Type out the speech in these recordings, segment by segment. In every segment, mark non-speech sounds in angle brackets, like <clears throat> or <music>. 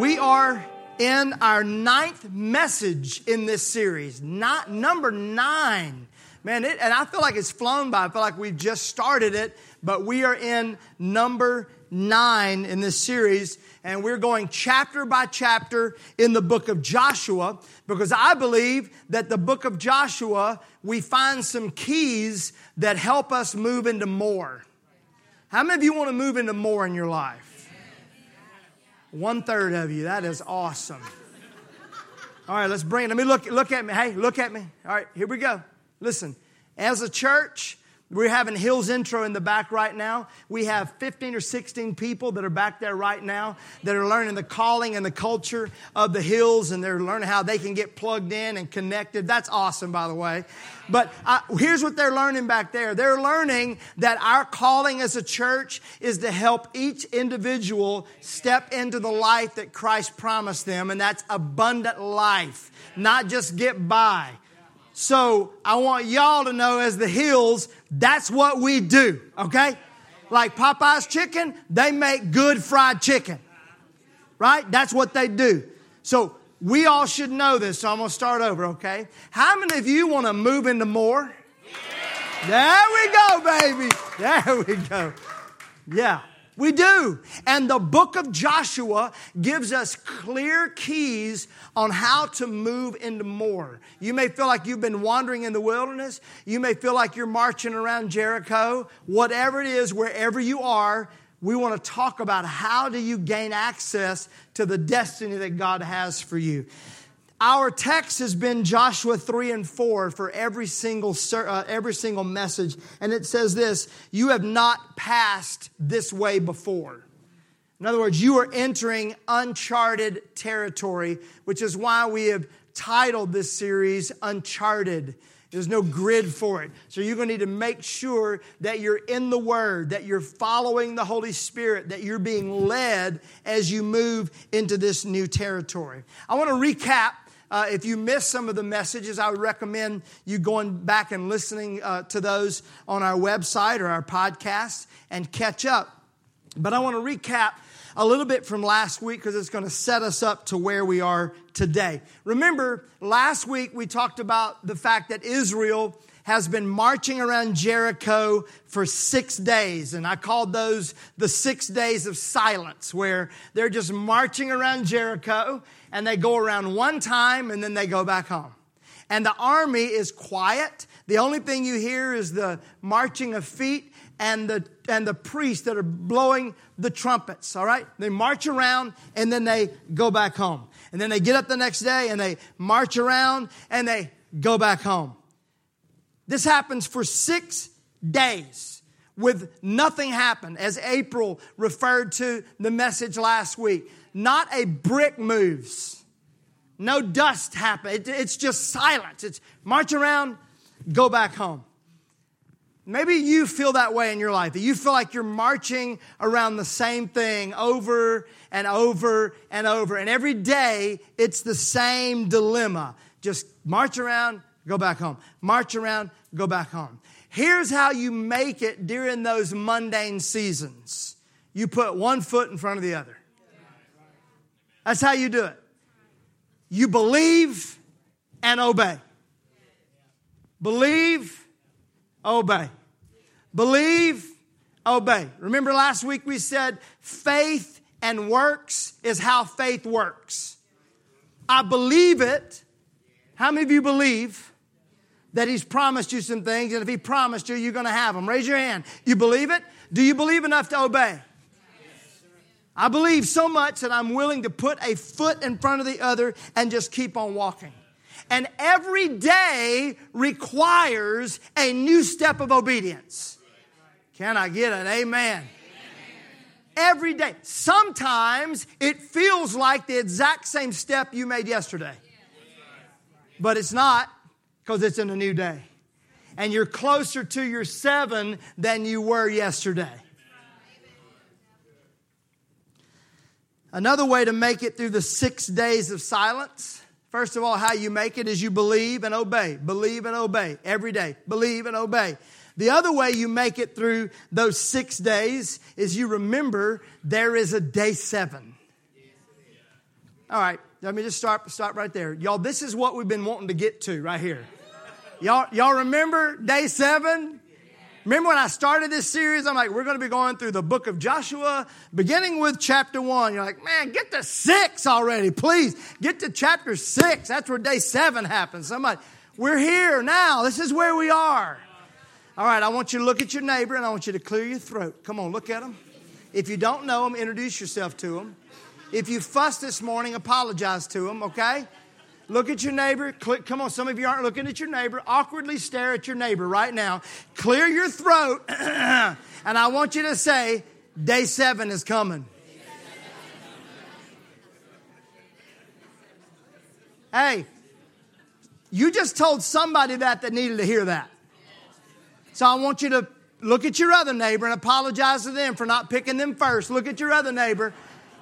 We are in our ninth message in this series, not number nine. Man, it, and I feel like it's flown by. I feel like we've just started it, but we are in number nine in this series, and we're going chapter by chapter in the book of Joshua because I believe that the book of Joshua, we find some keys that help us move into more. How many of you want to move into more in your life? One third of you. That is awesome. All right, let's bring it. Let me look, look at me. Hey, look at me. All right, here we go. Listen, as a church, we're having Hill's intro in the back right now. We have 15 or 16 people that are back there right now that are learning the calling and the culture of the Hills and they're learning how they can get plugged in and connected. That's awesome, by the way. But uh, here's what they're learning back there. They're learning that our calling as a church is to help each individual step into the life that Christ promised them, and that's abundant life, not just get by. So I want y'all to know as the Hills, that's what we do, okay? Like Popeye's chicken, they make good fried chicken, right? That's what they do. So we all should know this, so I'm gonna start over, okay? How many of you wanna move into more? There we go, baby. There we go. Yeah. We do. And the book of Joshua gives us clear keys on how to move into more. You may feel like you've been wandering in the wilderness. You may feel like you're marching around Jericho. Whatever it is, wherever you are, we want to talk about how do you gain access to the destiny that God has for you. Our text has been Joshua 3 and 4 for every single, uh, every single message. And it says this You have not passed this way before. In other words, you are entering uncharted territory, which is why we have titled this series Uncharted. There's no grid for it. So you're going to need to make sure that you're in the Word, that you're following the Holy Spirit, that you're being led as you move into this new territory. I want to recap uh, if you missed some of the messages, I would recommend you going back and listening uh, to those on our website or our podcast and catch up. But I want to recap a little bit from last week because it's going to set us up to where we are today. Remember, last week we talked about the fact that Israel has been marching around Jericho for six days. And I called those the six days of silence, where they're just marching around Jericho and they go around one time and then they go back home. And the army is quiet. The only thing you hear is the marching of feet and the, and the priests that are blowing the trumpets, all right? They march around and then they go back home. And then they get up the next day and they march around and they go back home. This happens for six days with nothing happen, as April referred to the message last week. Not a brick moves. No dust happens. it's just silence. It's march around, go back home. Maybe you feel that way in your life, that you feel like you're marching around the same thing over and over and over. And every day it's the same dilemma. Just march around, go back home. March around, go back home. Here's how you make it during those mundane seasons you put one foot in front of the other. That's how you do it. You believe and obey. Believe, obey. Believe, obey. Remember last week we said faith and works is how faith works. I believe it. How many of you believe that He's promised you some things, and if He promised you, you're going to have them? Raise your hand. You believe it? Do you believe enough to obey? I believe so much that I'm willing to put a foot in front of the other and just keep on walking. And every day requires a new step of obedience. Can I get an amen? Every day. Sometimes it feels like the exact same step you made yesterday. But it's not because it's in a new day. And you're closer to your seven than you were yesterday. Another way to make it through the six days of silence, first of all, how you make it is you believe and obey. Believe and obey every day. Believe and obey. The other way you make it through those six days is you remember there is a day seven. All right, let me just start, start right there. Y'all, this is what we've been wanting to get to right here. Y'all, y'all remember day seven? Remember when I started this series? I'm like, we're going to be going through the book of Joshua, beginning with chapter one. You're like, man, get to six already, please. Get to chapter six. That's where day seven happens. I'm like, we're here now. This is where we are. All right, I want you to look at your neighbor and I want you to clear your throat. Come on, look at them. If you don't know them, introduce yourself to them. If you fussed this morning, apologize to them, okay? Look at your neighbor. Click, come on, some of you aren't looking at your neighbor. Awkwardly stare at your neighbor right now. Clear your throat, <clears throat> and I want you to say, Day seven is coming. hey, you just told somebody that that needed to hear that. So I want you to look at your other neighbor and apologize to them for not picking them first. Look at your other neighbor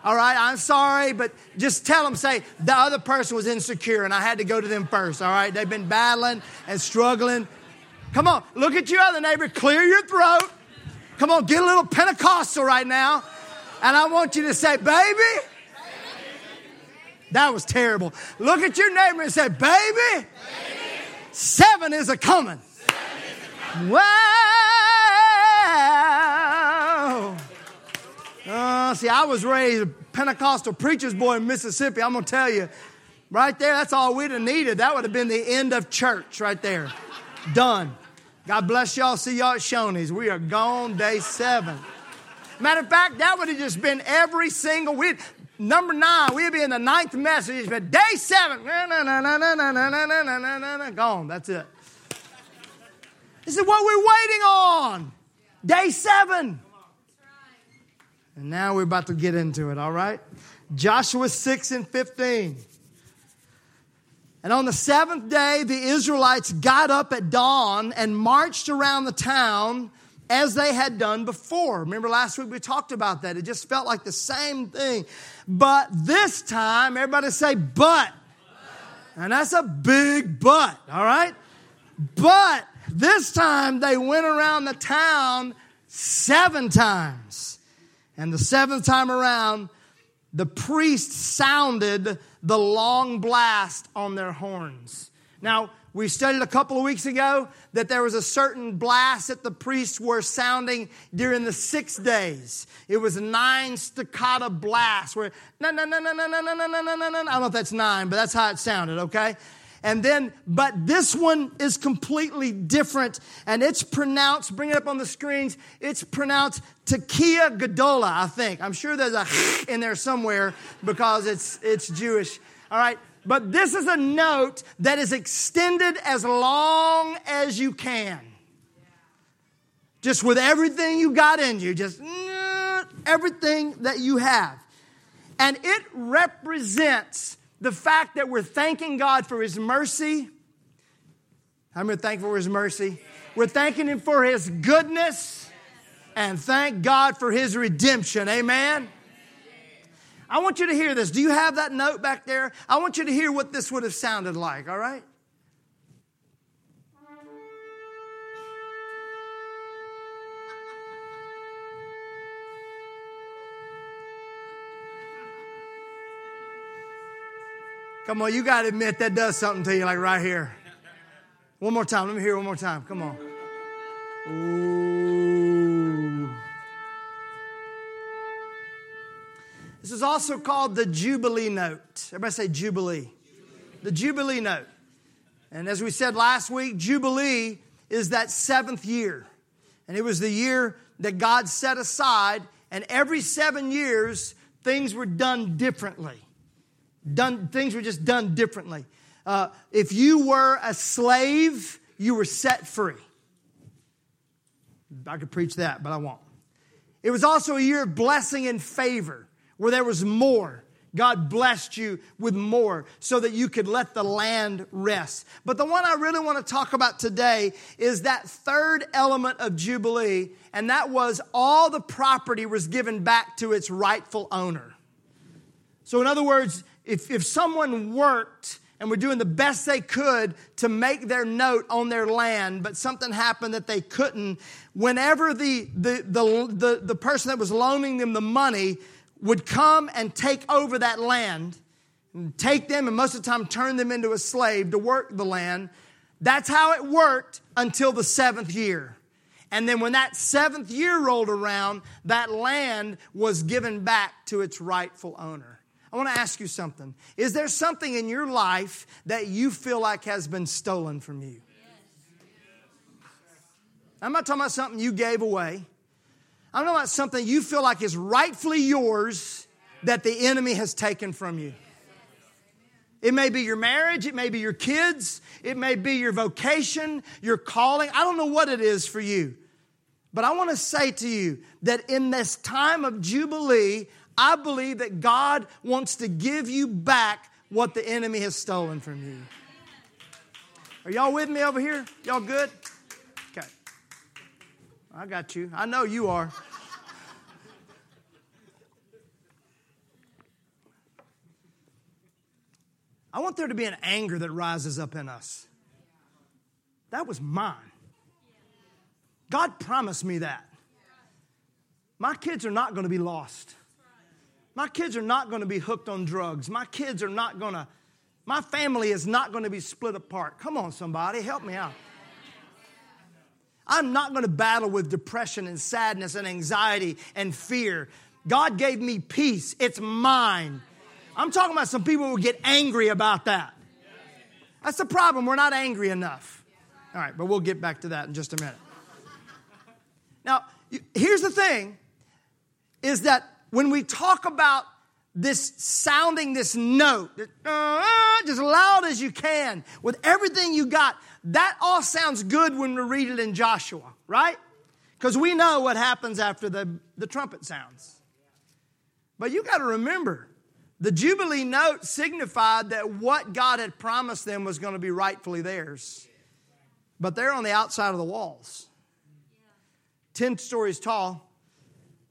all right, I'm sorry, but just tell them, say, the other person was insecure and I had to go to them first. All right, they've been battling and struggling. Come on, look at your other neighbor, clear your throat. Come on, get a little Pentecostal right now. And I want you to say, baby. That was terrible. Look at your neighbor and say, baby, seven is a coming. Wow. Uh, see, I was raised a Pentecostal preacher's boy in Mississippi. I'm going to tell you, right there, that's all we'd have needed. That would have been the end of church right there. Done. God bless y'all. See y'all at Shoney's. We are gone day seven. Matter of fact, that would have just been every single week. Number nine, we'd be in the ninth message, but day seven, na na na na na na na na na na gone. That's it. This is what we're waiting on. Day seven. And now we're about to get into it, all right? Joshua 6 and 15. And on the seventh day, the Israelites got up at dawn and marched around the town as they had done before. Remember last week we talked about that. It just felt like the same thing. But this time, everybody say, but. And that's a big but, all right? But this time they went around the town seven times. And the seventh time around, the priest sounded the long blast on their horns. Now, we studied a couple of weeks ago that there was a certain blast that the priests were sounding during the six days. It was nine staccato blast where, no, no, no, no, no, no, no, no, no, no, no. I don't know if that's nine, but that's how it sounded, okay? And then, but this one is completely different and it's pronounced, bring it up on the screens, it's pronounced Tekiah Gadola, I think. I'm sure there's a <laughs> in there somewhere because it's, it's Jewish. All right. But this is a note that is extended as long as you can. Just with everything you got in you, just everything that you have. And it represents the fact that we're thanking God for His mercy. I'm thankful for His mercy. We're thanking Him for His goodness and thank God for His redemption. Amen. I want you to hear this. Do you have that note back there? I want you to hear what this would have sounded like, all right? Come on, you got to admit that does something to you, like right here. One more time. Let me hear one more time. Come on. Ooh. This is also called the Jubilee note. Everybody say Jubilee. The Jubilee note. And as we said last week, Jubilee is that seventh year. And it was the year that God set aside, and every seven years, things were done differently. Done, things were just done differently. Uh, if you were a slave, you were set free. I could preach that, but I won't. It was also a year of blessing and favor where there was more. God blessed you with more so that you could let the land rest. But the one I really want to talk about today is that third element of Jubilee, and that was all the property was given back to its rightful owner. So, in other words, if, if someone worked and were doing the best they could to make their note on their land, but something happened that they couldn't, whenever the, the, the, the, the person that was loaning them the money would come and take over that land, and take them and most of the time turn them into a slave to work the land. That's how it worked until the seventh year. And then when that seventh year rolled around, that land was given back to its rightful owner. I want to ask you something. Is there something in your life that you feel like has been stolen from you? I'm not talking about something you gave away. I'm talking about something you feel like is rightfully yours that the enemy has taken from you. It may be your marriage, it may be your kids, it may be your vocation, your calling. I don't know what it is for you. But I want to say to you that in this time of Jubilee, I believe that God wants to give you back what the enemy has stolen from you. Are y'all with me over here? Y'all good? Okay. I got you. I know you are. I want there to be an anger that rises up in us. That was mine. God promised me that. My kids are not going to be lost. My kids are not going to be hooked on drugs. My kids are not going to, my family is not going to be split apart. Come on, somebody, help me out. I'm not going to battle with depression and sadness and anxiety and fear. God gave me peace, it's mine. I'm talking about some people who get angry about that. That's the problem. We're not angry enough. All right, but we'll get back to that in just a minute. Now, here's the thing is that when we talk about this sounding this note, uh, just loud as you can, with everything you got, that all sounds good when we read it in Joshua, right? Because we know what happens after the, the trumpet sounds. But you got to remember, the Jubilee note signified that what God had promised them was going to be rightfully theirs. But they're on the outside of the walls. 10 stories tall.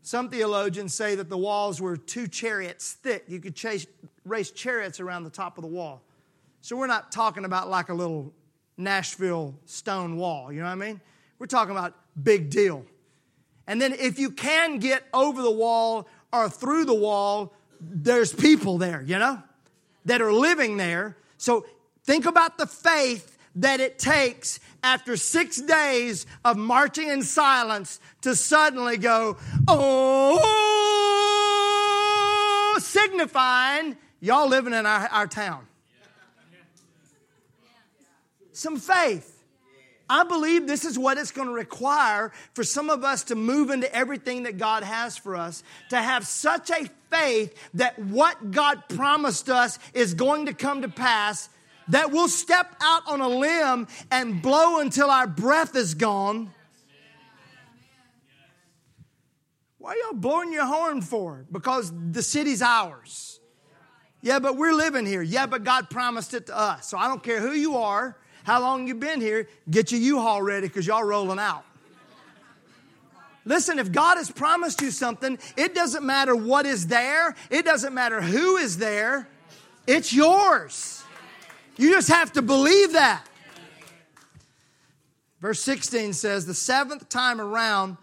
Some theologians say that the walls were two chariots thick. You could chase, race chariots around the top of the wall. So we're not talking about like a little Nashville stone wall, you know what I mean? We're talking about big deal. And then if you can get over the wall or through the wall, there's people there, you know, that are living there. So think about the faith that it takes after six days of marching in silence to suddenly go, oh, signifying y'all living in our, our town. Some faith. I believe this is what it's going to require for some of us to move into everything that God has for us, to have such a faith that what God promised us is going to come to pass, that we'll step out on a limb and blow until our breath is gone. Why y'all blowing your horn for? Because the city's ours. Yeah, but we're living here. Yeah, but God promised it to us. So I don't care who you are how long you've been here, get your U-Haul ready because y'all rolling out. Listen, if God has promised you something, it doesn't matter what is there, it doesn't matter who is there, it's yours. You just have to believe that. Verse 16 says, The seventh time around,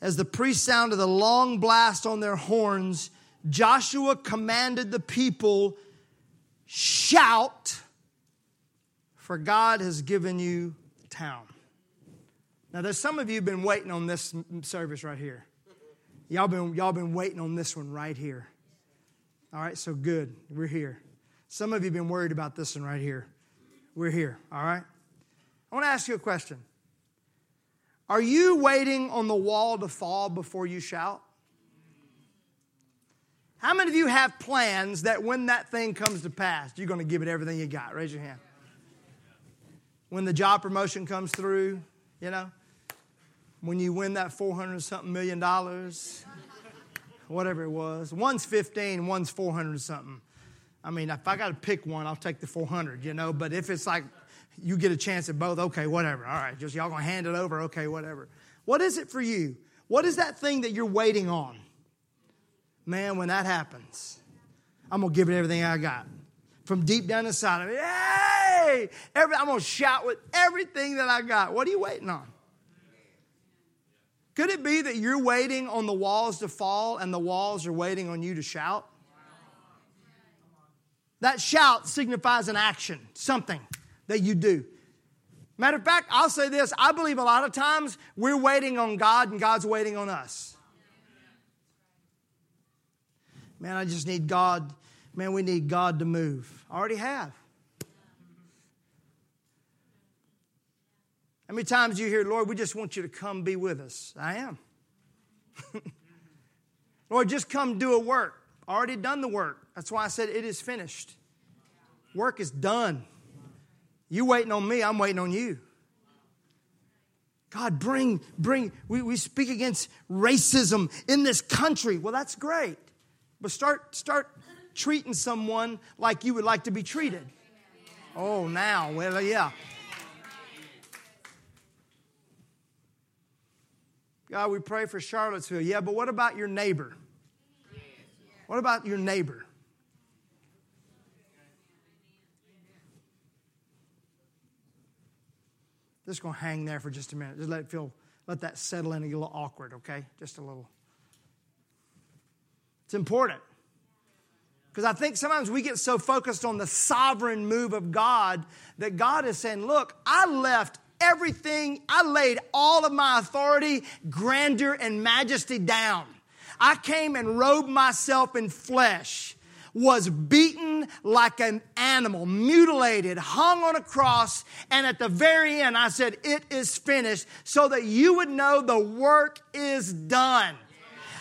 as the priest sounded the long blast on their horns, Joshua commanded the people, Shout for God has given you the town. Now, there's some of you been waiting on this service right here. Y'all been, y'all been waiting on this one right here. All right, so good. We're here. Some of you have been worried about this one right here. We're here, all right? I want to ask you a question. Are you waiting on the wall to fall before you shout? How many of you have plans that when that thing comes to pass, you're going to give it everything you got? Raise your hand when the job promotion comes through, you know, when you win that 400 something million dollars, whatever it was. One's 15, one's 400 something. I mean, if I got to pick one, I'll take the 400, you know, but if it's like you get a chance at both, okay, whatever. All right, just y'all gonna hand it over, okay, whatever. What is it for you? What is that thing that you're waiting on? Man, when that happens, I'm gonna give it everything I got from deep down inside of me. Hey! Every, I'm to shout with everything that I got. What are you waiting on? Could it be that you're waiting on the walls to fall and the walls are waiting on you to shout? That shout signifies an action, something that you do. Matter of fact, I'll say this I believe a lot of times we're waiting on God and God's waiting on us. Man, I just need God. Man, we need God to move. I already have. How many times you hear, Lord, we just want you to come be with us? I am. <laughs> Lord, just come do a work. Already done the work. That's why I said it is finished. Work is done. You waiting on me, I'm waiting on you. God, bring, bring, we, we speak against racism in this country. Well, that's great. But start, start treating someone like you would like to be treated. Oh, now, well, yeah. God, we pray for Charlottesville. Yeah, but what about your neighbor? What about your neighbor? Just gonna hang there for just a minute. Just let it feel, let that settle in and get a little awkward, okay? Just a little. It's important. Because I think sometimes we get so focused on the sovereign move of God that God is saying, Look, I left everything, I laid all of my authority, grandeur, and majesty down. I came and robed myself in flesh, was beaten like an animal, mutilated, hung on a cross, and at the very end, I said, It is finished, so that you would know the work is done.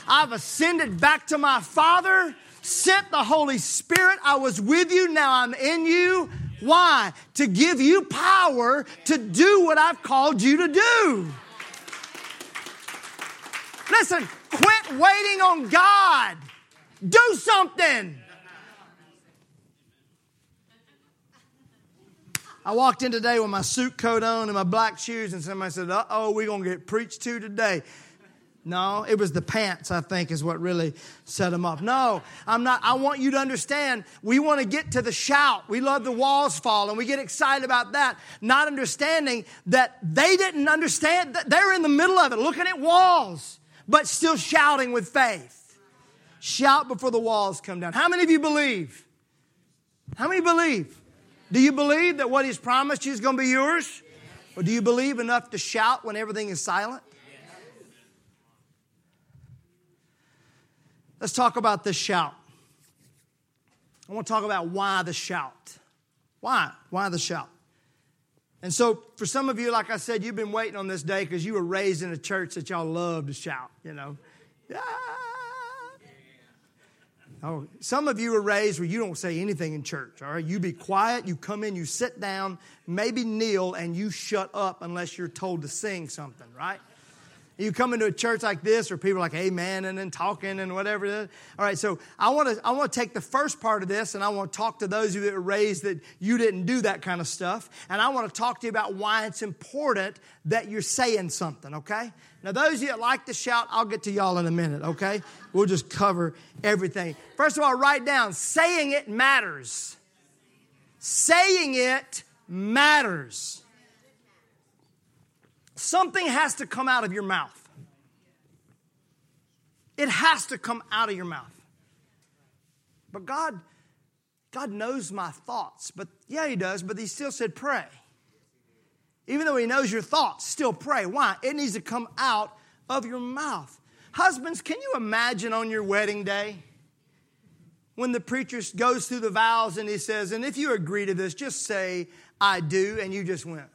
I've ascended back to my Father, sent the Holy Spirit. I was with you, now I'm in you. Why? To give you power to do what I've called you to do. Listen, quit waiting on God. Do something. I walked in today with my suit coat on and my black shoes, and somebody said, Uh oh, we're going to get preached to today. No, it was the pants, I think, is what really set them up. No, I'm not. I want you to understand we want to get to the shout. We love the walls fall and we get excited about that, not understanding that they didn't understand that they're in the middle of it, looking at walls, but still shouting with faith. Shout before the walls come down. How many of you believe? How many believe? Do you believe that what He's promised you is going to be yours? Or do you believe enough to shout when everything is silent? Let's talk about this shout. I want to talk about why the shout. Why? Why the shout? And so, for some of you, like I said, you've been waiting on this day because you were raised in a church that y'all love to shout, you know. Yeah. Oh, some of you were raised where you don't say anything in church, all right? You be quiet, you come in, you sit down, maybe kneel, and you shut up unless you're told to sing something, right? You come into a church like this where people are like amen and then talking and whatever. All right, so I want to I want to take the first part of this and I want to talk to those of you that were raised that you didn't do that kind of stuff. And I want to talk to you about why it's important that you're saying something, okay? Now, those of you that like to shout, I'll get to y'all in a minute, okay? We'll just cover everything. First of all, write down saying it matters. Saying it matters. Something has to come out of your mouth. It has to come out of your mouth. But God, God knows my thoughts. But yeah, He does, but He still said pray. Even though He knows your thoughts, still pray. Why? It needs to come out of your mouth. Husbands, can you imagine on your wedding day? When the preacher goes through the vows and he says, and if you agree to this, just say, I do, and you just went.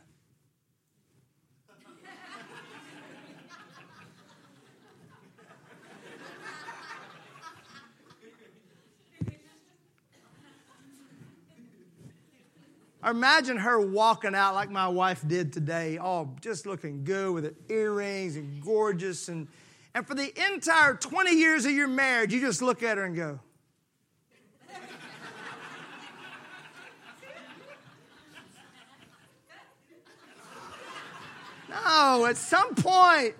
Imagine her walking out like my wife did today, all just looking good with her earrings and gorgeous. And, and for the entire 20 years of your marriage, you just look at her and go, No, at some point,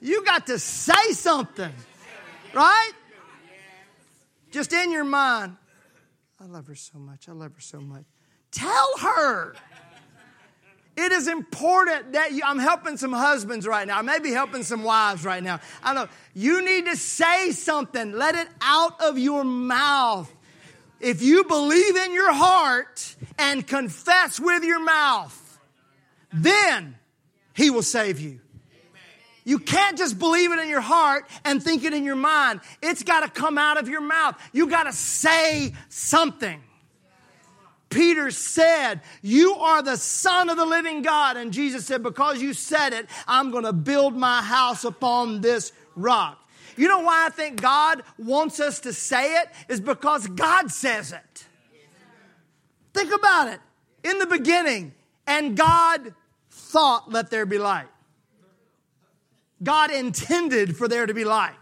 you got to say something, right? Just in your mind. I love her so much. I love her so much. Tell her. It is important that you, I'm helping some husbands right now. I may be helping some wives right now. I know. You need to say something. Let it out of your mouth. if you believe in your heart and confess with your mouth, then he will save you. You can't just believe it in your heart and think it in your mind. It's got to come out of your mouth. You got to say something. Peter said, You are the Son of the living God. And Jesus said, Because you said it, I'm going to build my house upon this rock. You know why I think God wants us to say it? Is because God says it. Think about it. In the beginning, and God thought, Let there be light. God intended for there to be light.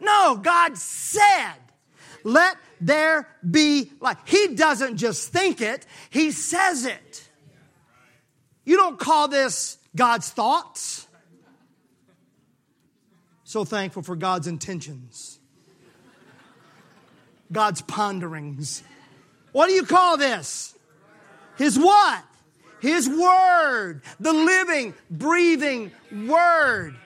No, God said, let there be light. He doesn't just think it, He says it. You don't call this God's thoughts. So thankful for God's intentions, God's ponderings. What do you call this? His what? His word, the living, breathing word.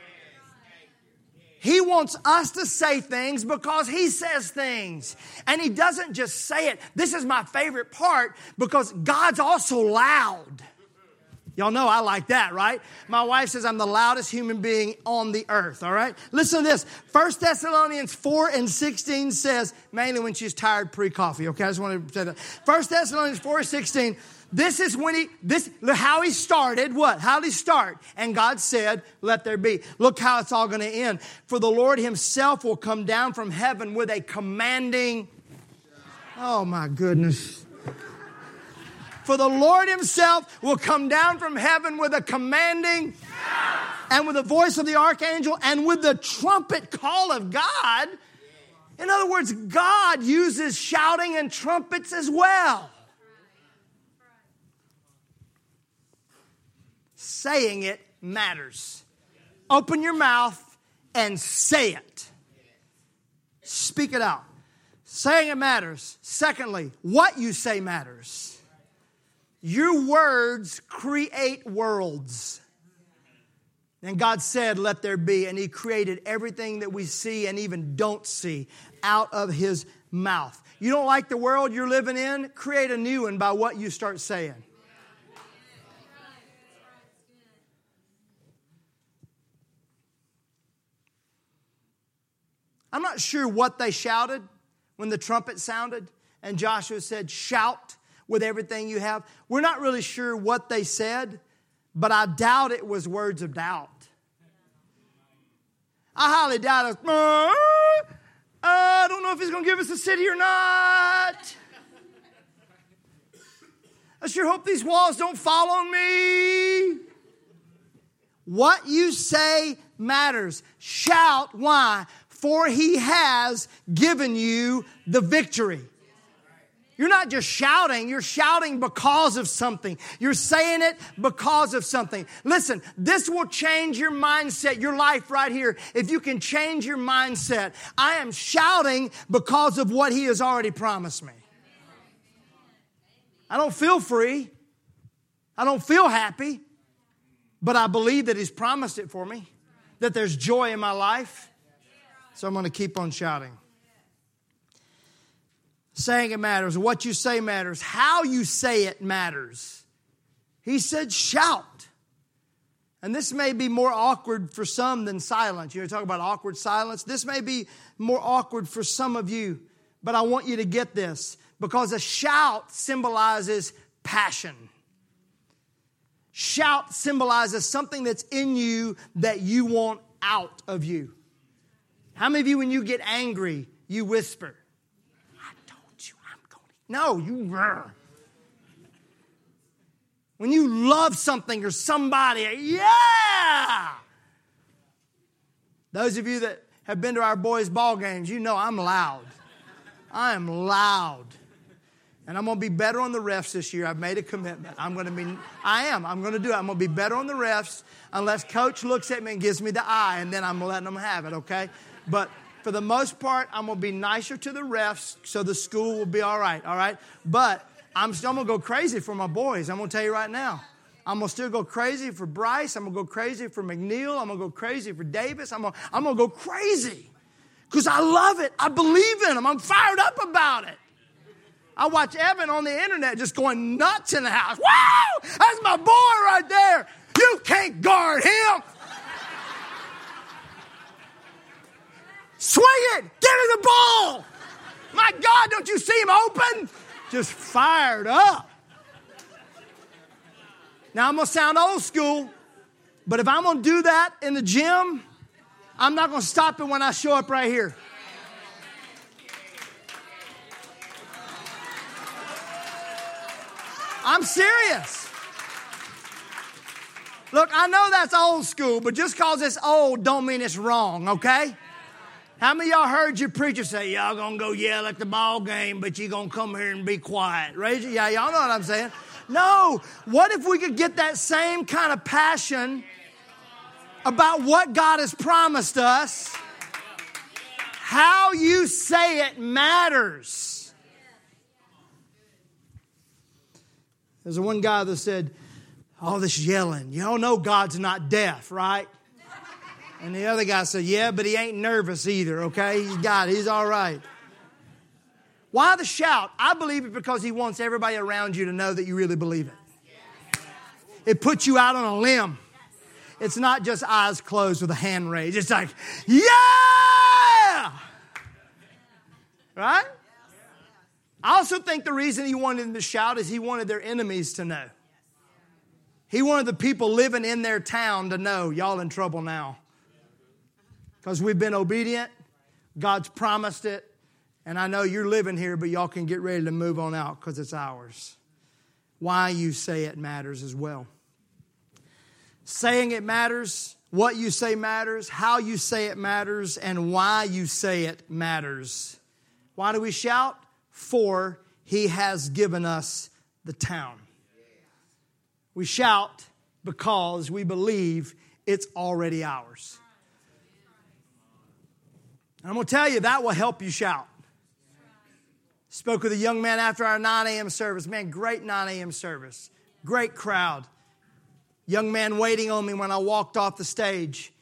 He wants us to say things because He says things. And He doesn't just say it. This is my favorite part because God's also loud. Y'all know I like that, right? My wife says I'm the loudest human being on the earth, all right? Listen to this. 1 Thessalonians 4 and 16 says, mainly when she's tired pre coffee, okay? I just want to say that. 1 Thessalonians 4 16, this is when he, this, how he started. What? How did he start? And God said, let there be. Look how it's all going to end. For the Lord himself will come down from heaven with a commanding, oh my goodness. For the Lord himself will come down from heaven with a commanding and with the voice of the archangel and with the trumpet call of God. In other words, God uses shouting and trumpets as well. Saying it matters. Open your mouth and say it. Speak it out. Saying it matters. Secondly, what you say matters. Your words create worlds. And God said, Let there be. And He created everything that we see and even don't see out of His mouth. You don't like the world you're living in? Create a new one by what you start saying. I'm not sure what they shouted when the trumpet sounded and Joshua said, Shout with everything you have. We're not really sure what they said, but I doubt it was words of doubt. I highly doubt it. Uh, I don't know if he's going to give us a city or not. I sure hope these walls don't fall on me. What you say matters. Shout. Why? For he has given you the victory. You're not just shouting, you're shouting because of something. You're saying it because of something. Listen, this will change your mindset, your life right here. If you can change your mindset, I am shouting because of what He has already promised me. I don't feel free, I don't feel happy, but I believe that He's promised it for me, that there's joy in my life. So I'm going to keep on shouting. Saying it matters. What you say matters. How you say it matters. He said, shout. And this may be more awkward for some than silence. You know, talk about awkward silence. This may be more awkward for some of you, but I want you to get this because a shout symbolizes passion. Shout symbolizes something that's in you that you want out of you. How many of you, when you get angry, you whisper, I told you I'm going to. No, you. Rrr. When you love something or somebody, yeah! Those of you that have been to our boys' ball games, you know I'm loud. I am loud. And I'm going to be better on the refs this year. I've made a commitment. I'm going to be, I am. I'm going to do it. I'm going to be better on the refs unless coach looks at me and gives me the eye, and then I'm letting them have it, okay? But for the most part, I'm going to be nicer to the refs so the school will be all right, all right? But I'm still going to go crazy for my boys. I'm going to tell you right now. I'm going to still go crazy for Bryce. I'm going to go crazy for McNeil. I'm going to go crazy for Davis. I'm going I'm to go crazy because I love it. I believe in them. I'm fired up about it. I watch Evan on the internet just going nuts in the house. Wow! That's my boy right there. You can't guard him. Swing it! Get him the ball! My God, don't you see him open? Just fired up. Now, I'm going to sound old school, but if I'm going to do that in the gym, I'm not going to stop it when I show up right here. I'm serious. Look, I know that's old school, but just because it's old don't mean it's wrong, okay? How many y'all heard your preacher say, y'all gonna go yell at the ball game, but you gonna come here and be quiet? Raise it. Yeah, y'all know what I'm saying. No. What if we could get that same kind of passion about what God has promised us? How you say it matters. There's one guy that said, all this yelling. Y'all know God's not deaf, right? And the other guy said, Yeah, but he ain't nervous either, okay? He's got it, he's all right. Why the shout? I believe it because he wants everybody around you to know that you really believe it. It puts you out on a limb. It's not just eyes closed with a hand raised. It's like, yeah! Right? I also think the reason he wanted them to shout is he wanted their enemies to know. He wanted the people living in their town to know, y'all in trouble now because we've been obedient. God's promised it. And I know you're living here, but y'all can get ready to move on out because it's ours. Why you say it matters as well. Saying it matters, what you say matters, how you say it matters, and why you say it matters. Why do we shout? For he has given us the town. We shout because we believe it's already ours. I'm going to tell you, that will help you shout. Spoke with a young man after our 9 a.m. service. Man, great 9 a.m. service. Great crowd. Young man waiting on me when I walked off the stage.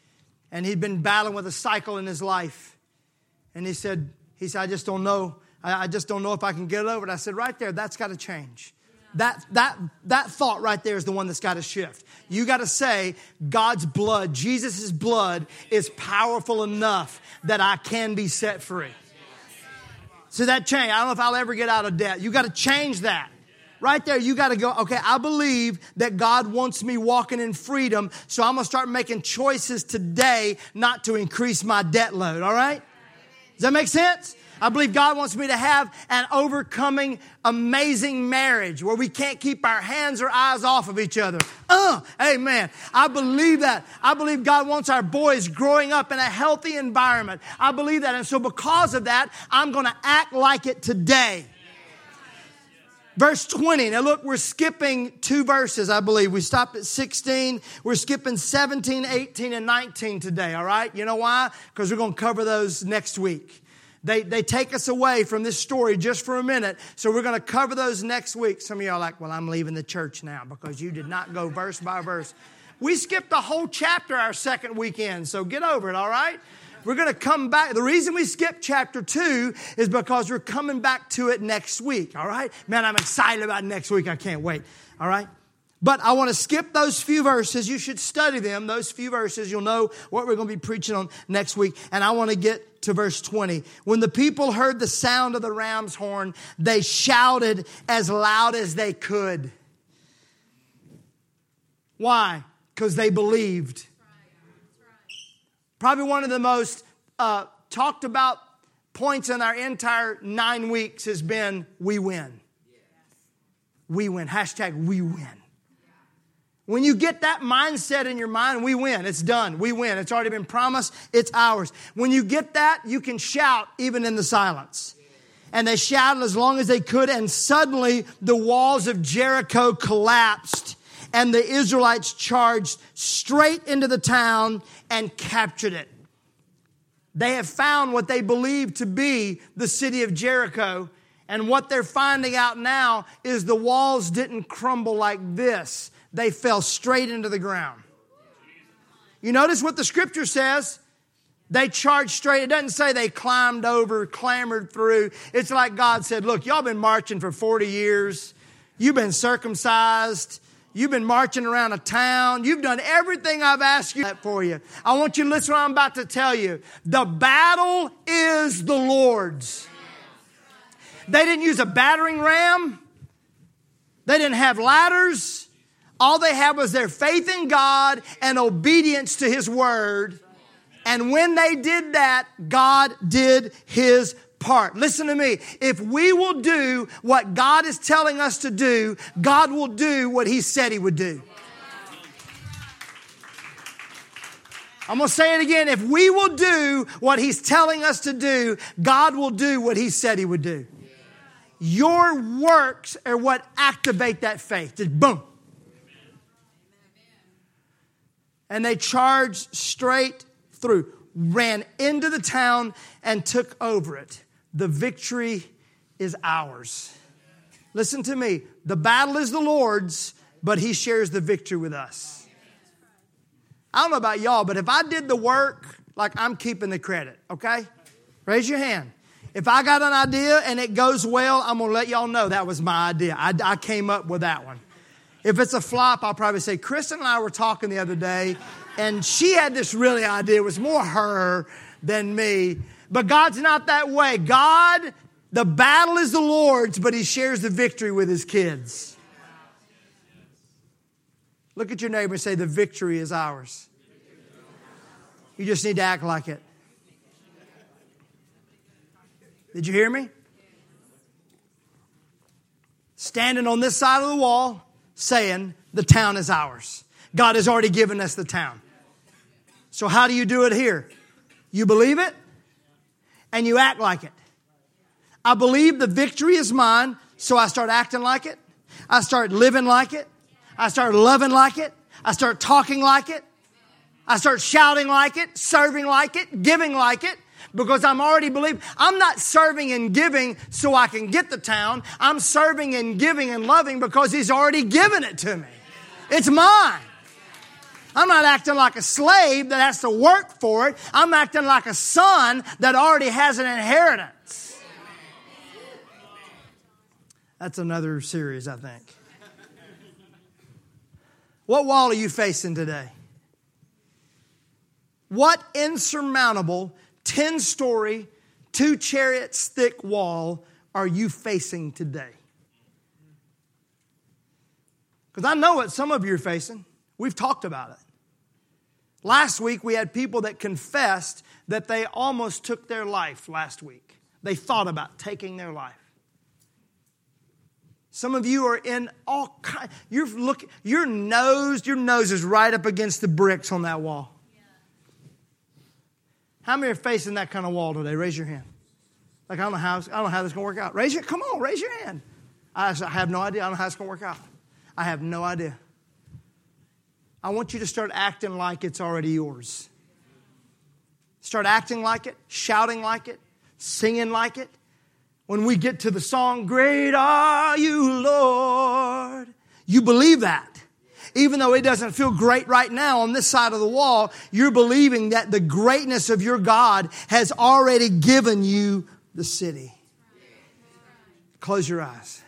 And he'd been battling with a cycle in his life. And he said, he said, I just don't know. I just don't know if I can get over it. I said, right there, that's got to change. That, that, that thought right there is the one that's got to shift. You got to say, God's blood, Jesus' blood, is powerful enough that I can be set free. So that change, I don't know if I'll ever get out of debt. You got to change that. Right there, you got to go, okay, I believe that God wants me walking in freedom, so I'm going to start making choices today not to increase my debt load, all right? Does that make sense? I believe God wants me to have an overcoming, amazing marriage where we can't keep our hands or eyes off of each other. Uh, amen. I believe that. I believe God wants our boys growing up in a healthy environment. I believe that. And so because of that, I'm going to act like it today. Verse 20. Now look, we're skipping two verses, I believe. We stopped at 16. We're skipping 17, 18, and 19 today, all right? You know why? Because we're going to cover those next week. They, they take us away from this story just for a minute. So we're going to cover those next week. Some of y'all are like, well, I'm leaving the church now because you did not go verse by verse. We skipped a whole chapter our second weekend, so get over it, all right? We're going to come back. The reason we skipped chapter two is because we're coming back to it next week, all right? Man, I'm excited about next week. I can't wait, all right? But I want to skip those few verses. You should study them, those few verses. You'll know what we're going to be preaching on next week. And I want to get to verse 20. When the people heard the sound of the ram's horn, they shouted as loud as they could. Why? Because they believed. Probably one of the most uh, talked about points in our entire nine weeks has been we win. We win. Hashtag we win. When you get that mindset in your mind, we win. It's done. We win. It's already been promised. It's ours. When you get that, you can shout even in the silence. And they shouted as long as they could, and suddenly the walls of Jericho collapsed, and the Israelites charged straight into the town and captured it. They have found what they believe to be the city of Jericho. And what they're finding out now is the walls didn't crumble like this they fell straight into the ground. You notice what the scripture says? They charged straight. It doesn't say they climbed over, clambered through. It's like God said, Look, y'all been marching for 40 years. You've been circumcised. You've been marching around a town. You've done everything I've asked you for you. I want you to listen to what I'm about to tell you. The battle is the Lord's. They didn't use a battering ram. They didn't have ladders. All they had was their faith in God and obedience to His word. And when they did that, God did His part. Listen to me. If we will do what God is telling us to do, God will do what He said He would do. I'm going to say it again. If we will do what He's telling us to do, God will do what He said He would do. Your works are what activate that faith. Just boom. And they charged straight through, ran into the town and took over it the victory is ours. Listen to me. The battle is the Lord's, but He shares the victory with us. I don't know about y'all, but if I did the work, like I'm keeping the credit, okay? Raise your hand. If I got an idea and it goes well, I'm gonna let y'all know that was my idea. I, I came up with that one. If it's a flop, I'll probably say, Kristen and I were talking the other day, and she had this really idea. It was more her than me. But God's not that way. God, the battle is the Lord's, but He shares the victory with His kids. Look at your neighbor and say, The victory is ours. You just need to act like it. Did you hear me? Standing on this side of the wall saying, The town is ours. God has already given us the town. So, how do you do it here? You believe it? and you act like it. I believe the victory is mine, so I start acting like it. I start living like it. I start loving like it. I start talking like it. I start shouting like it, serving like it, giving like it, because I'm already believing. I'm not serving and giving so I can get the town. I'm serving and giving and loving because He's already given it to me. It's mine. I'm not acting like a slave that has to work for it. I'm acting like a son that already has an inheritance. That's another series, I think. What wall are you facing today? What insurmountable 10 story, two chariots thick wall are you facing today? Because I know what some of you are facing. We've talked about it. Last week, we had people that confessed that they almost took their life last week. They thought about taking their life. Some of you are in all kind, you're looking, your nose, your nose is right up against the bricks on that wall. How many are facing that kind of wall today? Raise your hand. Like, I don't know how, I don't know how this is going to work out. Raise your, come on, raise your hand. I, I have no idea. I don't know how it's going to work out. I have no idea. I want you to start acting like it's already yours. Start acting like it, shouting like it, singing like it. When we get to the song, Great Are You, Lord, you believe that. Even though it doesn't feel great right now on this side of the wall, you're believing that the greatness of your God has already given you the city. Close your eyes.